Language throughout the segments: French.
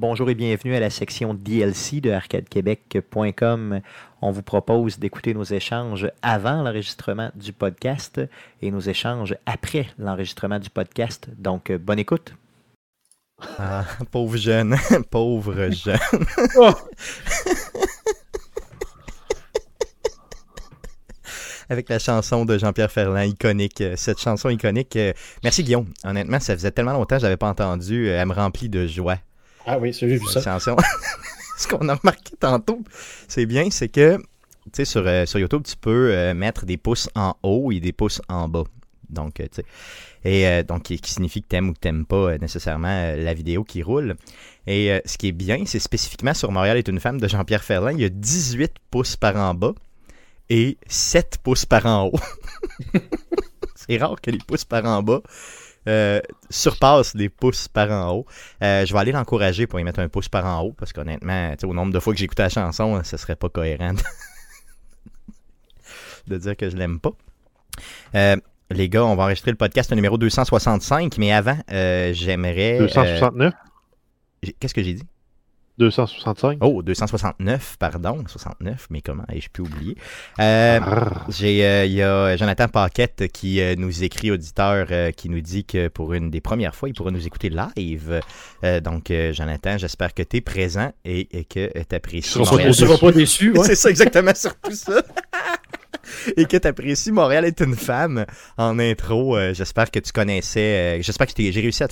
Bonjour et bienvenue à la section DLC de arcadequebec.com. On vous propose d'écouter nos échanges avant l'enregistrement du podcast et nos échanges après l'enregistrement du podcast. Donc, bonne écoute. Ah, pauvre jeune, pauvre jeune. Avec la chanson de Jean-Pierre Ferland, iconique. Cette chanson iconique. euh, Merci Guillaume. Honnêtement, ça faisait tellement longtemps que je l'avais pas entendu. Elle me remplit de joie. Ah oui, j'ai vu ça. Chanson. Ce qu'on a remarqué tantôt, c'est bien, c'est que sur, euh, sur YouTube, tu peux euh, mettre des pouces en haut et des pouces en bas. Donc, euh, tu sais. Et euh, donc, qui, signifie que t'aimes ou que t'aimes pas nécessairement la vidéo qui roule. Et ce qui est bien, c'est spécifiquement sur Montréal est une femme de Jean-Pierre Ferland, il y a 18 pouces par en bas et 7 pouces par en haut. c'est rare que les pouces par en bas euh, surpassent les pouces par en haut. Euh, je vais aller l'encourager pour y mettre un pouce par en haut parce qu'honnêtement, au nombre de fois que j'écoutais la chanson, ce serait pas cohérent de, dire que je l'aime pas. Euh, les gars, on va enregistrer le podcast numéro 265, mais avant, j'aimerais. euh, 269 j'ai- Qu'est-ce que j'ai dit? 265 Oh, 269, pardon, 69, mais comment ai-je pu oublier? Euh, j'ai, euh, Il y a Jonathan Paquette qui euh, nous écrit, auditeur, euh, qui nous dit que pour une des premières fois, il pourra nous écouter live. Euh, donc, euh, Jonathan, j'espère que tu es présent et, et que tu apprécies. On ne sera pas déçu. Ouais. C'est ça, exactement, surtout ça. Et que tu apprécies Montréal est une femme en intro. euh, j'espère que tu connaissais. euh, j'espère que j'ai réussi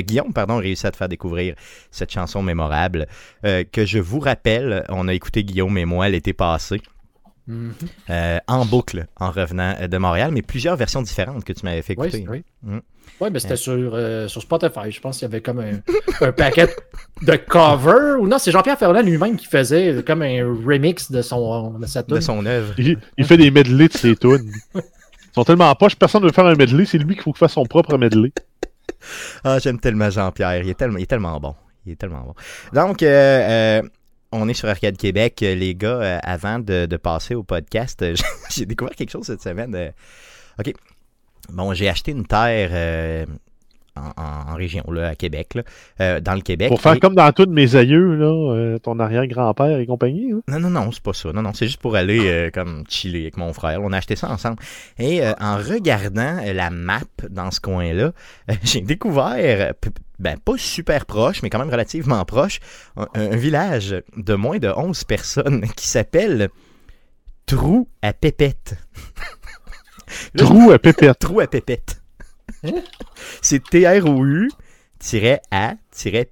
Guillaume, pardon, a réussi à te faire découvrir cette chanson mémorable. euh, que je vous rappelle, on a écouté Guillaume et moi l'été passé. Euh, en boucle en revenant euh, de Montréal, mais plusieurs versions différentes que tu m'avais fait Oui, écouter. oui. Mm. Ouais, mais c'était sur, euh, sur Spotify. Je pense qu'il y avait comme un, un paquet de covers. Ou non, c'est Jean-Pierre Ferland lui-même qui faisait comme un remix de, son, de sa de son œuvre. Il, il fait des medley de ses tunes. Ils sont tellement poches, personne ne veut faire un medley, c'est lui qu'il faut qu'il fasse son propre medley. Ah, j'aime tellement Jean-Pierre. Il est tellement, il est tellement bon. Il est tellement bon. Donc, euh, euh, on est sur Arcade Québec, euh, les gars. euh, avant de, de passer au podcast, euh, j'ai découvert quelque chose cette semaine. OK. Bon, j'ai acheté une terre euh, en, région, là, à Québec, là, euh, dans le Québec. Pour faire Et- comme dans tous mes aïeux, là, euh, ton arrière-grand-père et compagnie. hein? Non, non, non, c'est pas ça. Non, non, c'est juste pour aller comme chiller avec mon frère. On a acheté ça ensemble. Et en regardant la map dans ce coin-là, j'ai découvert, ben pas super proche, mais quand même relativement proche, un, un village de moins de 11 personnes qui s'appelle Trou à Pépette. Trou à pépette. Trou à Pépette. Hein? C'est T-R-O-U a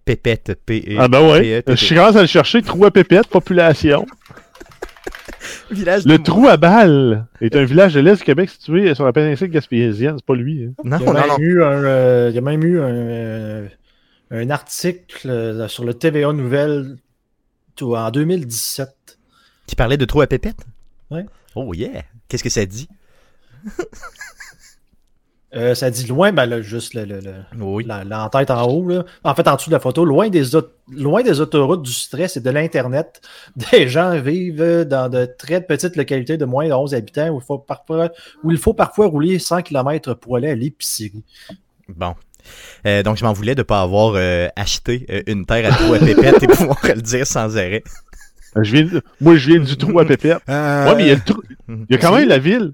pépette p e Ah ben ouais. Je commence à le chercher. Trou à pépette, population. village Le trou à balle est un village de l'Est du Québec situé sur la péninsule gaspésienne. C'est pas lui. hein. Non, Il y non, a même non. eu un, euh, il y a même eu un, euh, un article euh, sur le TVA Nouvelle en 2017. Qui parlait de trou à pépette? Ouais. Oh yeah! Qu'est-ce que ça dit? Euh, ça dit loin, ben là, juste le, le- le- Oui. la- l'en-tête en haut. Là. En fait, en dessous de la photo, loin des, aut- loin des autoroutes, du stress et de l'Internet, des gens vivent dans de très petites localités de moins de 11 habitants où il faut parfois, où il faut parfois rouler 100 km pour aller à l'épicerie. Bon. Euh, donc, je m'en voulais de ne pas avoir euh, acheté euh, une terre à trou à pépette et pouvoir le dire sans arrêt. Je viens de- Moi, je viens du trou à pépette. Ouais, mais il y a, le trou- il y a quand même la ville.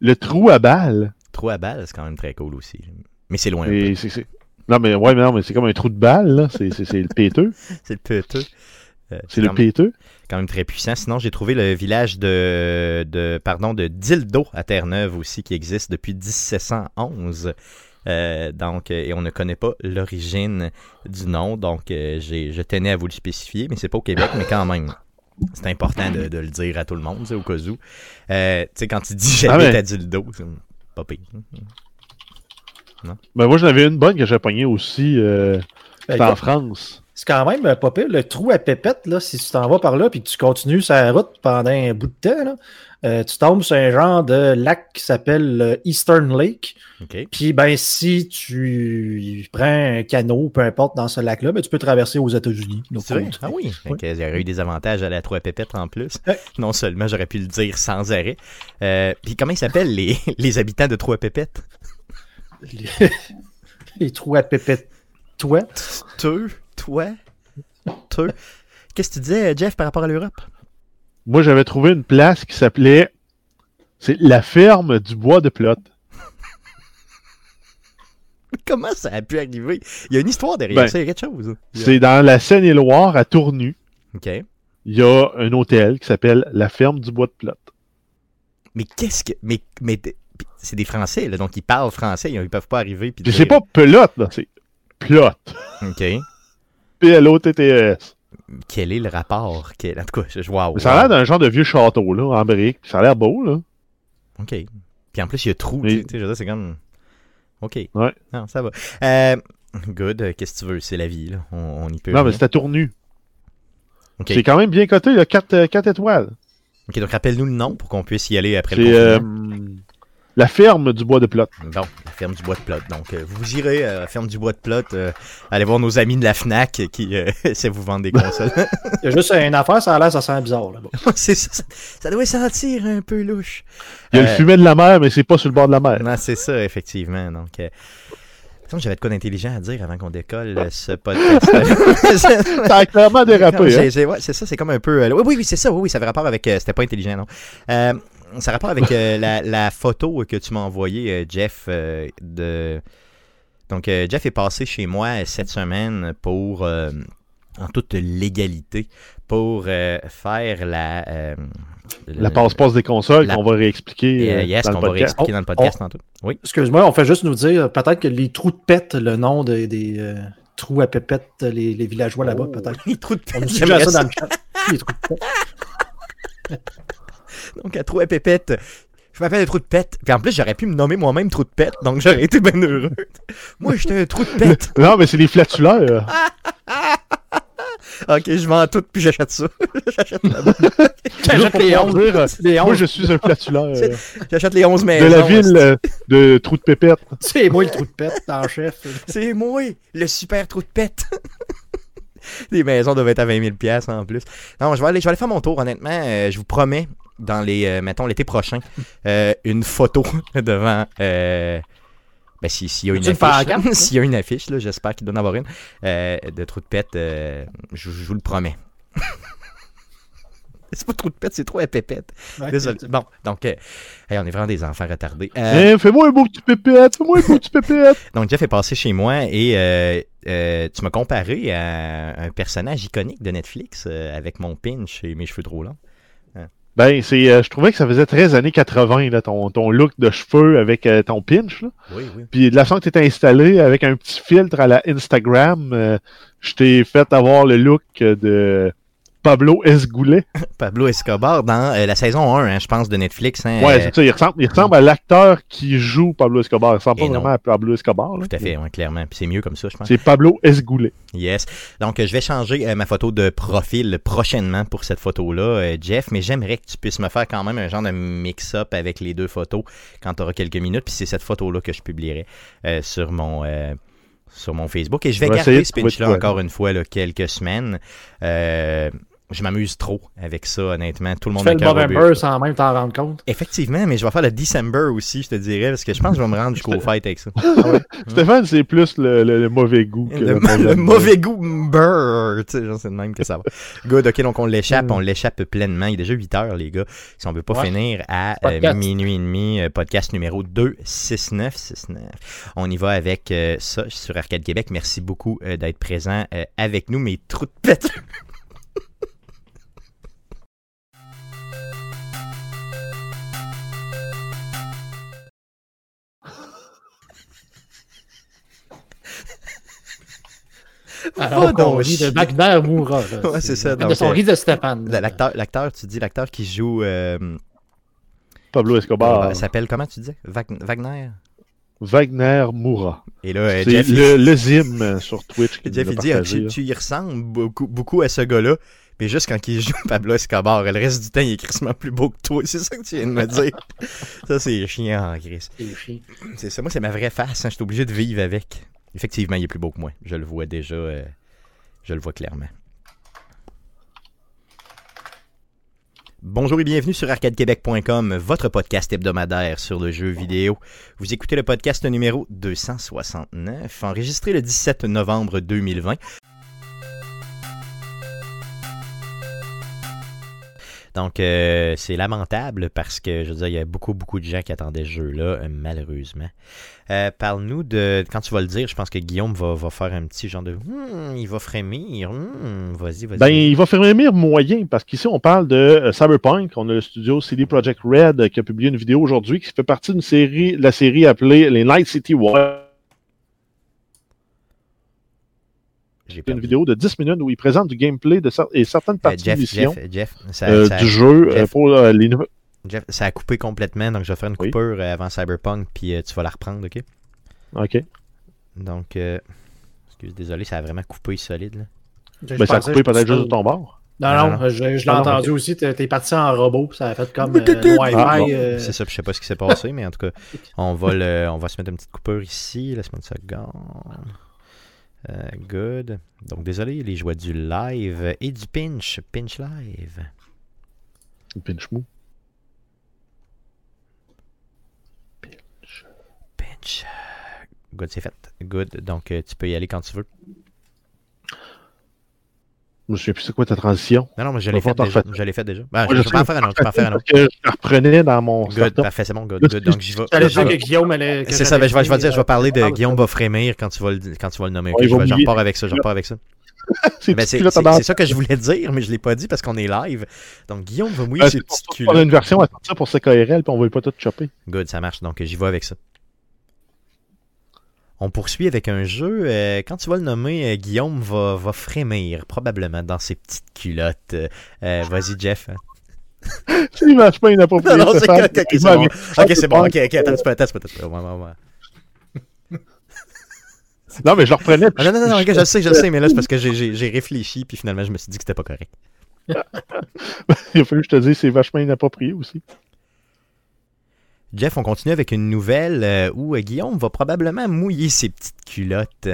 Le trou à balle. Trou à balle, c'est quand même très cool aussi. Mais c'est loin un peu. Non, mais ouais, mais non, mais c'est comme un trou de balle, là. C'est le péteux. C'est le péteux. Euh, C'est le même- péteux. quand même très puissant. Sinon, j'ai trouvé le village de, de, pardon, de Dildo à Terre-Neuve aussi, qui existe depuis 1711. Euh, donc, euh, et on ne connaît pas l'origine du nom, donc euh, j'ai, je tenais à vous le spécifier, mais c'est pas au Québec, mais quand même. C'est important de, de le dire à tout le monde, au cas où. Euh, tu sais, quand tu dis j'habite Ah ouais. à Dildo, c'est pas pire. Ben, moi, j'en avais une bonne que j'ai pognée aussi. Euh, Ben, c'était en France. C'est quand même euh, pas pire. Le trou à pépette, là, si tu t'en vas par là puis que tu continues la route pendant un bout de temps, là, euh, tu tombes sur un genre de lac qui s'appelle le Eastern Lake. Puis, ben, si tu prends un canot, peu importe, dans ce lac-là, ben, tu peux traverser aux États-Unis. C'est vrai? Ah oui. Ouais. que J'aurais eu des avantages à la 3 pépette en plus. Ouais. Non seulement j'aurais pu le dire sans arrêt. Euh, Puis comment ils s'appellent les, les habitants de Trois Pépettes? Les, les trous à pépette. Toi? Toi, Qu'est-ce que tu disais, Jeff, par rapport à l'Europe? Moi, j'avais trouvé une place qui s'appelait c'est la ferme du bois de plot. Comment ça a pu arriver? Il y a une histoire derrière Ben, ça, il y a quelque chose. C'est dans la Seine-et-Loire, à Tournu. OK. Il y a un hôtel qui s'appelle la ferme du bois de plot. Mais qu'est-ce que. Mais, mais c'est des Français, là, donc ils parlent français, ils, ils peuvent pas arriver. puis dire- pas pelote, là, c'est plot. OK. P-L-O-T-T-E-S. Quel est le rapport? Quel- En tout cas, je vois. Mais Ça a l'air d'un genre de vieux château, là, en briques. Ça a l'air beau, là. OK. Puis en plus, il y a trou. Mais- tu sais, je veux dire, c'est comme. OK. Ouais. Non, ça va. Euh, good. euh, Qu'est-ce que tu veux? C'est la vie, là. On, on y peut. Non, mais à Tournu. OK. C'est quand même bien coté, il y a 4, étoiles. OK, donc rappelle-nous le nom pour qu'on puisse y aller après le euh. La ferme du bois de plot. Bon, la ferme du bois de plot. Donc, euh, vous irez à la ferme du bois de plot, euh, allez voir nos amis de la FNAC qui euh, essaient de vous vendre des consoles. Il y a juste une affaire, ça a l'air, ça sent bizarre là-bas. c'est ça, ça, ça doit sentir un peu louche. Il y a Euh, le fumet de la mer, mais c'est pas sur le bord de la mer. Non, c'est ça, effectivement. Donc, euh, attends, j'avais de quoi d'intelligent à dire avant qu'on décolle euh, ce podcast. Ça a clairement dérapé, hein. ouais, c'est ça, c'est comme un peu. euh, oui, oui, oui, c'est ça, oui, oui, ça avait rapport avec. euh, C'était pas intelligent, non. Euh, ça a rapport avec euh, la, la photo que tu m'as envoyée, euh, Jeff, euh, de. Donc, euh, Jeff est passé chez moi cette semaine pour, euh, en toute légalité, pour euh, faire la. euh, La passe-passe des consoles la- qu'on va réexpliquer Euh, euh, yes, dans le qu'on va podcast. réexpliquer dans le podcast tantôt. Oui. Excuse-moi, on fait juste nous dire peut-être que les trous de pète, le nom des, des, euh, trous à pépette, les, les villageois là-bas, peut-être. Les trous de On nous pète, ça. dans le chat. Les trous de pète. Donc, à trou à pépette. Je m'appelle le trou de pète. Puis en plus, j'aurais pu me nommer moi-même trou de pète, donc j'aurais été bien heureux. Moi, j'étais un trou de pète. Non, mais c'est les flatuleurs. ok, je vends tout, puis j'achète ça. j'achète la- J'achète les Pour 11. dire, euh, Les Moi, 11. je suis un flatuleur euh, j'achète les 11 de maisons. la ville euh, de Trou de Pépette. C'est moi le trou de pète en chef. C'est moi, le super trou de pète. les maisons doivent être à 20 000 piastres en plus. Non, je vais aller, je vais aller faire mon tour, honnêtement. Euh, je vous promets, dans les, euh, mettons, l'été prochain, euh, une photo devant... euh, ben, si- s'il y a une affiche, s'il y a une affiche, là, j'espère qu'il doit en avoir une, euh, de trou de pète, euh, je, je vous le promets. c'est pas trou de pète, c'est trop à pépette. Désolé. Bon, donc, euh, hey, on est vraiment des enfants retardés. Euh, Hein, fais-moi un beau petit pépette, fais-moi un beau petit pépette. donc, Jeff est passé chez moi et euh, euh, tu m'as comparé à un personnage iconique de Netflix euh, avec mon pinch et mes cheveux trop longs. Ben, c'est, euh, je trouvais que ça faisait très années 80, là, ton, ton look de cheveux avec euh, ton pinch. Là. Oui, oui. Puis de la façon que tu étais installé avec un petit filtre à la Instagram, euh, je t'ai fait avoir le look de Pablo Esgoulet. Pablo Escobar dans euh, la saison 1, hein, je pense, de Netflix. hein, Ouais, euh, c'est ça, il ressemble, il ressemble à l'acteur qui joue Pablo Escobar. Il ressemble pas non. vraiment à Pablo Escobar. là. tout à fait, ouais, clairement. Puis c'est mieux comme ça, je pense. C'est Pablo Esgoulet. Yes. Donc, euh, je vais changer euh, ma photo de profil prochainement pour cette photo-là, euh, Jeff, mais j'aimerais que tu puisses me faire quand même un genre de mix-up avec les deux photos quand tu auras quelques minutes. Puis c'est cette photo-là que je publierai sur mon. sur mon Facebook. Et je vais garder de ce pinch-là encore une fois, là, quelques semaines. Euh, je m'amuse trop avec ça, honnêtement. Tout le Tu monde fais a le. November sans même t'en rendre compte. Effectivement, mais je vais faire le December aussi, je te dirais, parce que je pense que je vais me rendre jusqu'au fête avec ça. Stéphane, c'est plus le, le- le mauvais goût que Le, le mauvais goût beurre, tu sais, c'est de même que ça va. Good, ok, donc on l'échappe, Mm. on l'échappe pleinement. Il est déjà 8 heures, les gars. Si on veut pas Ouais. finir à euh, Podcast. minuit et demi, euh, podcast numéro 26969. On y va avec euh, ça sur Arcade Québec. Merci beaucoup euh, d'être présent euh, avec nous, mes trous de pète. Alors qu'on rit de Moura. là. Ouais, c'est ça, De son euh, riz de Stéphane. L'acteur, l'acteur, tu dis l'acteur qui joue. euh, Pablo Escobar. euh, s'appelle comment tu Wag- Wagner? Wagner Moura. Et là, euh, C'est Jeff, le, le Zim sur Twitch qui Jeff il dit ah, tu y ressembles beaucoup, beaucoup à ce gars-là, mais juste quand il joue Pablo Escobar, le reste du temps, il est crissement plus beau que toi. C'est ça que tu viens de me dire. ça, c'est chiant, Chris. C'est chiant. C'est ça, moi, c'est ma vraie face. Hein. Je suis obligé de vivre avec. Effectivement, il est plus beau que moi. Je le vois déjà. euh, je le vois clairement. Bonjour et bienvenue sur arcadequebec.com, votre podcast hebdomadaire sur le jeu vidéo. Vous écoutez le podcast numéro 269, enregistré le 17 novembre 2020. Donc, euh, c'est lamentable parce que, je veux dire, il y a beaucoup, beaucoup de gens qui attendaient ce jeu-là, euh, malheureusement. Euh, Parle-nous de. Quand tu vas le dire, je pense que Guillaume va, va faire un petit genre de. Hmm, il va frémir. Hmm, vas-y, vas-y. Ben, il va frémir moyen, parce qu'ici, on parle de euh, Cyberpunk. On a le studio CD Projekt Red qui a publié une vidéo aujourd'hui qui fait partie d'une série, de la série appelée les Night City Wild. J'ai une vidéo de 10 minutes où il présente du gameplay de cer- et certaines Euh, parties Jeff, de mission Jeff, Jeff, ça, euh, ça- du jeu euh, Jeff. pour euh, les nouvelles. Jeff, ça a coupé complètement, donc je vais faire une coupure avant Cyberpunk, puis euh, tu vas la reprendre, ok? Ok. Donc, euh, excuse, désolé, ça a vraiment coupé solide. Là. Je Ben, ça a coupé peut-être juste de ton bord. Non, Non, non, non. je, je l'ai Ah, non, entendu aussi. T'es parti en robot, puis ça a fait comme euh, Wi-Fi. Ah, bon. euh, C'est ça, puis je sais pas ce qui s'est passé, mais en tout cas, on va, le, on va se mettre une petite coupure ici. Laisse-moi une seconde. Euh, good. Donc, désolé, les joies du live et du pinch. Pinch live. Pinch mou. Pinch. Good, c'est fait. Good. Donc, euh, tu peux y aller quand tu veux. Je me souviens plus c'est quoi ta transition. Non, non, mais je l'ai fait déjà. Je l'ai fait déjà. Ben, Ouais, je, peux en sais. faire un autre. Je peux en faire un autre. que je la reprenais dans mon Good, parfait, c'est bon. Good, good. tu- Donc, j'y vais. J'allais je vais- dire que Guillaume allait. C'est ça, ben, je vais, je vais dire, je vais parler de Guillaume va frémir quand tu vas le, quand tu vas le nommer. Ouais, il je, va vais- je mouiller. repars avec ça, je repars avec ça. C'est Ben, ça que je voulais dire, mais je l'ai pas dit parce qu'on est live. Donc, Guillaume va mouiller Euh, ses petites ça qu'on a culottes. une version à sortir pour CKRL, puis on va pas tout chopper. Good, ça marche. Donc, j'y vais avec ça. On poursuit avec un jeu. euh, quand tu vas le nommer, euh, Guillaume va, va frémir, probablement, dans ses petites culottes. Euh, Vas-y, Jeff. C'est l'image pas inappropriée. Non, non, c'est Stéphane. ok, c'est bon. Ok, c'est bon. Ok, ok, attends, attends, attends. Ouais, ouais, ouais. Non, mais je le reprenais. Ah, non, non, non, je- ok, je le sais, je le sais, mais là, c'est parce que j'ai réfléchi, puis finalement, je me suis dit que c'était pas correct. Il a fallu que je te dise c'est vachement inapproprié aussi. Jeff, on continue avec une nouvelle euh, où euh, Guillaume va probablement mouiller ses petites culottes.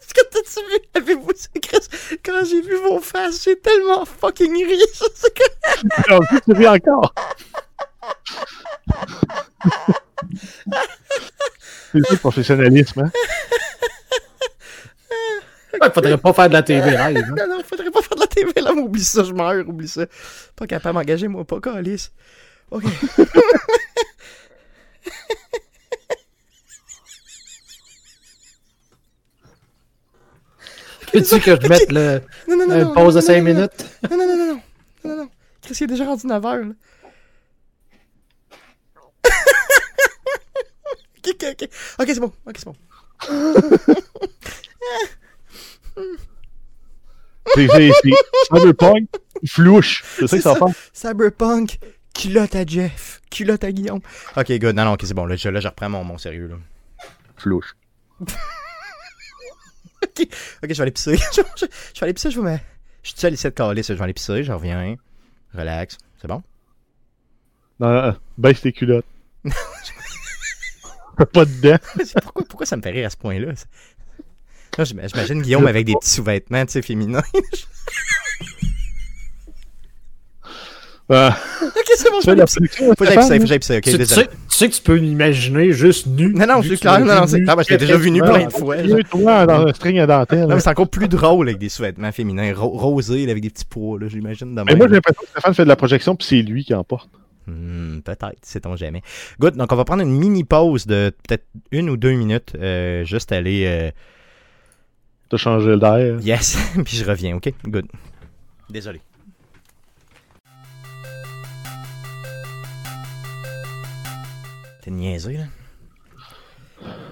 Est-ce que t'as-tu vu? Avez-vous quand j'ai vu vos faces, j'ai tellement fucking ri. Que- Alors, tu ris encore? C'est le professionnalisme, hein? Il faudrait pas faire de la TV live. hein. Non, non, faudrait pas faire de la TV là, mais oublie ça, je meurs, oublie ça. Pas capable d'engager, moi, pas calice. Ok. Veux-tu que je mette le, Non, non, non. une non, pause de non, 5 non, non, minutes? Non, non, non, non, non. Non, non. Chris, il est déjà rendu 9 heures, là. Ok, ok, ok. Ok, c'est bon. Ok, c'est bon. C'est c'est- c'est Cyberpunk flouche. C'est ça que ça ça. fait. Cyberpunk, culotte à Jeff, culotte à Guillaume. Ok, good. Non, non, ok, c'est bon. Là, je, là, je reprends mon, mon sérieux, là. Flouche. Ok, je vais aller pisser. je, je- je vais aller pisser, je vais me... Je suis seul ici de calice, je vais aller pisser, je reviens. Relax. C'est bon? Non, non, baisse tes culottes. Pas dedans. Pourquoi, pourquoi ça me fait rire à ce point-là? Là, J'imagine Guillaume avec des petits sous-vêtements, tu sais, féminins. Ah, ok, c'est bon, tu je fais vais pisser. Faut que j'aille pisser, faut que j'aille pisser. Ok, Tu, sais, tu sais que tu peux l'imaginer juste nu. Non, non, que tu clair, non, c'est clair, je l'ai déjà vu nu plein de souvent. fois. Toi, dans un string à dentelle. Non, mais c'est encore plus drôle avec des sous-vêtements féminins, ro rosés, avec des petits pois, là, j'imagine. Mais moi, j'ai l'impression que Stéphane fait de la projection, puis c'est lui qui emporte. Hmm, peut-être, sait-on jamais. Good, donc on va prendre une mini pause de peut-être une ou deux minutes, euh, juste aller... euh, T'as changé d'air. Yes, puis je reviens, ok? Good. Désolé. T'es niaisé, là?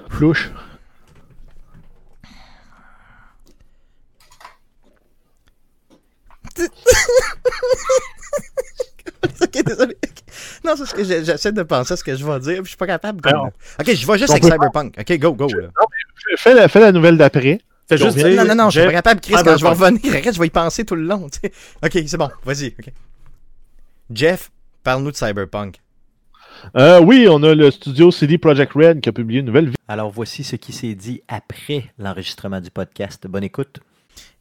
Flouche. ok, désolé. ok. Ce que j'essaie de penser à ce que je vais dire, puis je suis pas capable. comme- Ok, je vais juste on avec Cyberpunk. Ok, go, go. Là. Fais la, fais la nouvelle d'après. Fais juste Non, dire, Non, non, non, je suis Jeff, pas capable, Chris, quand je vais Cyberpunk. revenir, arrête, je vais y penser tout le long. Ok, c'est bon, vas-y. ok. Jeff, parle-nous de Cyberpunk. Euh, oui, on a le studio CD Projekt Red qui a publié une nouvelle vidéo. Alors voici ce qui s'est dit après l'enregistrement du podcast. Bonne écoute.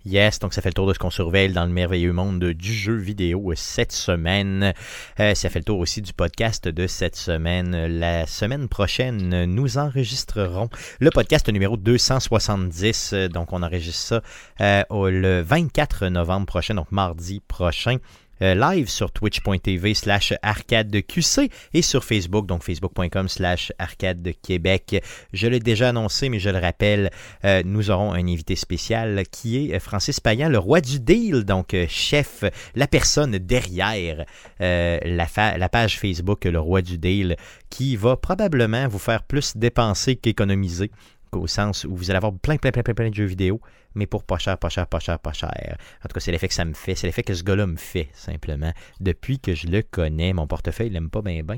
Yes, donc ça fait le tour de ce qu'on surveille dans le merveilleux monde du jeu vidéo cette semaine. Euh, ça fait le tour aussi du podcast de cette semaine. La semaine prochaine, nous enregistrerons le podcast numéro 270. Donc on enregistre ça euh, le 24 novembre prochain, donc mardi prochain. Euh, live sur twitch.tv slash arcadeqc et sur Facebook, donc facebook.com slash arcade Québec. Je l'ai déjà annoncé, mais je le rappelle, euh, nous aurons un invité spécial qui est Francis Payan, le roi du deal, donc euh, chef, la personne derrière la, la page Facebook Le Roi du Deal, qui va probablement vous faire plus dépenser qu'économiser au sens où vous allez avoir plein, plein, plein, plein, plein de jeux vidéo, mais pour pas cher, pas cher, pas cher, pas cher. En tout cas, c'est l'effet que ça me fait. C'est l'effet que ce gars-là me fait, simplement. Depuis que je le connais, mon portefeuille, il l'aime pas bien, bien.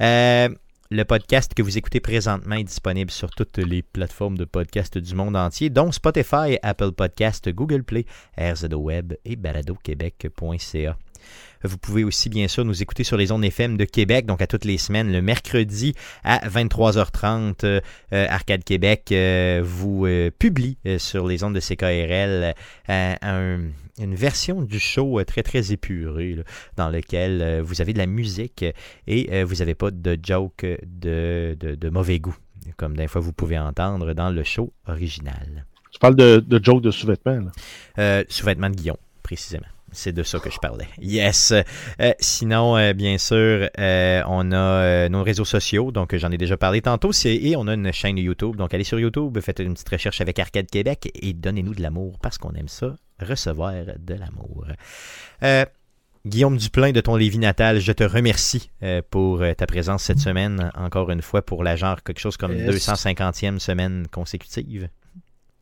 Euh, le podcast que vous écoutez présentement est disponible sur toutes les plateformes de podcast du monde entier, dont Spotify, Apple Podcast, Google Play, RZO Web et baladoquebec.ca. Vous pouvez aussi, bien sûr, nous écouter sur les ondes FM de Québec, donc à toutes les semaines, le mercredi à 23h30. Euh, Arcade Québec euh, vous euh, publie sur les ondes de CKRL une version du show très, très épurée, dans lequel vous avez de la musique et vous n'avez pas de joke de, de, mauvais goût, comme des fois vous pouvez entendre dans le show original. Tu parles de, de joke de sous-vêtements? sous-vêtements de Guillaume, précisément. C'est de ça que je parlais. Yes. Euh, sinon, euh, bien sûr, euh, on a nos réseaux sociaux, donc j'en ai déjà parlé tantôt, et on a une chaîne YouTube. Donc allez sur YouTube, faites une petite recherche avec Arcade Québec et donnez-nous de l'amour parce qu'on aime ça, recevoir de l'amour. Guillaume Duplain de ton Lévis natal, je te remercie pour ta présence cette semaine, encore une fois, pour la genre quelque chose comme 250e semaine consécutive.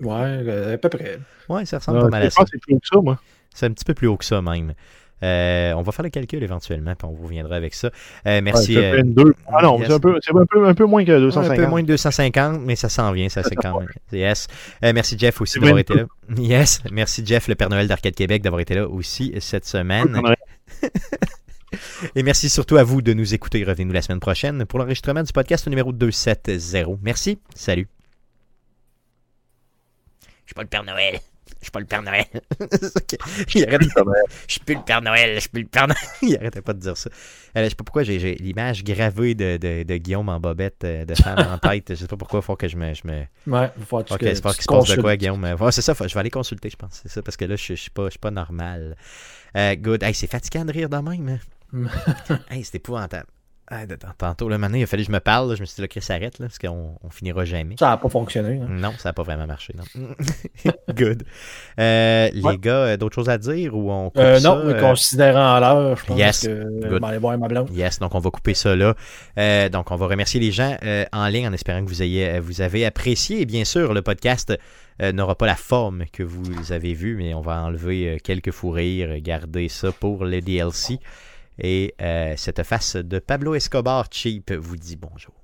Ouais, à peu près. Ouais, ça ressemble pas mal à ça. C'est plus que ça, moi. C'est un petit peu plus haut que ça même. Euh, on va faire le calcul éventuellement, puis on vous reviendra avec ça. Euh, merci. Euh, ah non, c'est un, peu, un, peu, moins que 250. Un peu moins de 250, mais ça s'en vient, ça c'est quand même. Yes. merci Jeff aussi d'avoir été là. Yes. Merci Jeff, le Père Noël d'Arcade Québec, d'avoir été là aussi cette semaine. Et merci surtout à vous de nous écouter. Revenez-nous la semaine prochaine pour l'enregistrement du podcast numéro 270. Merci. Salut. Je suis pas le Père Noël. Je suis pas le Père Noël. il arrête... Je suis plus le Père Noël. Je suis plus le Père Noël. il arrêtait pas de dire ça. Euh, je sais pas pourquoi j'ai l'image gravée de, de, de, Guillaume en bobette euh, de femme en tête. Je sais pas pourquoi il faut que je me. Je me... Ouais, il faut que, qu'il se passe de quoi, Guillaume? Ouais, c'est ça, je vais aller consulter, je pense. C'est ça, parce que là, je, je suis pas, je suis pas normal. Euh, good. Hey, c'est fatigant de rire de même. Hein. hey, c'est épouvantable. Ah, tantôt, le moment il a fallu que je me parle. je me suis dit, là, Chris, arrête, là, parce qu'on on finira jamais. Ça n'a pas fonctionné. Hein. Non, ça n'a pas vraiment marché. Non. Good. Euh, les gars, euh, d'autres choses à dire ou on coupe euh, Non, mais considérant l'heure, je pense yes. que Good. aller voir ma blonde. Yes, donc on va couper ça là. donc on va remercier les gens en ligne en espérant que vous, ayez, vous avez apprécié. Et bien sûr, le podcast n'aura pas la forme que vous avez vue, mais on va enlever quelques fous rires, garder ça pour le DLC. Et euh, cette face de Pablo Escobar cheap vous dit bonjour.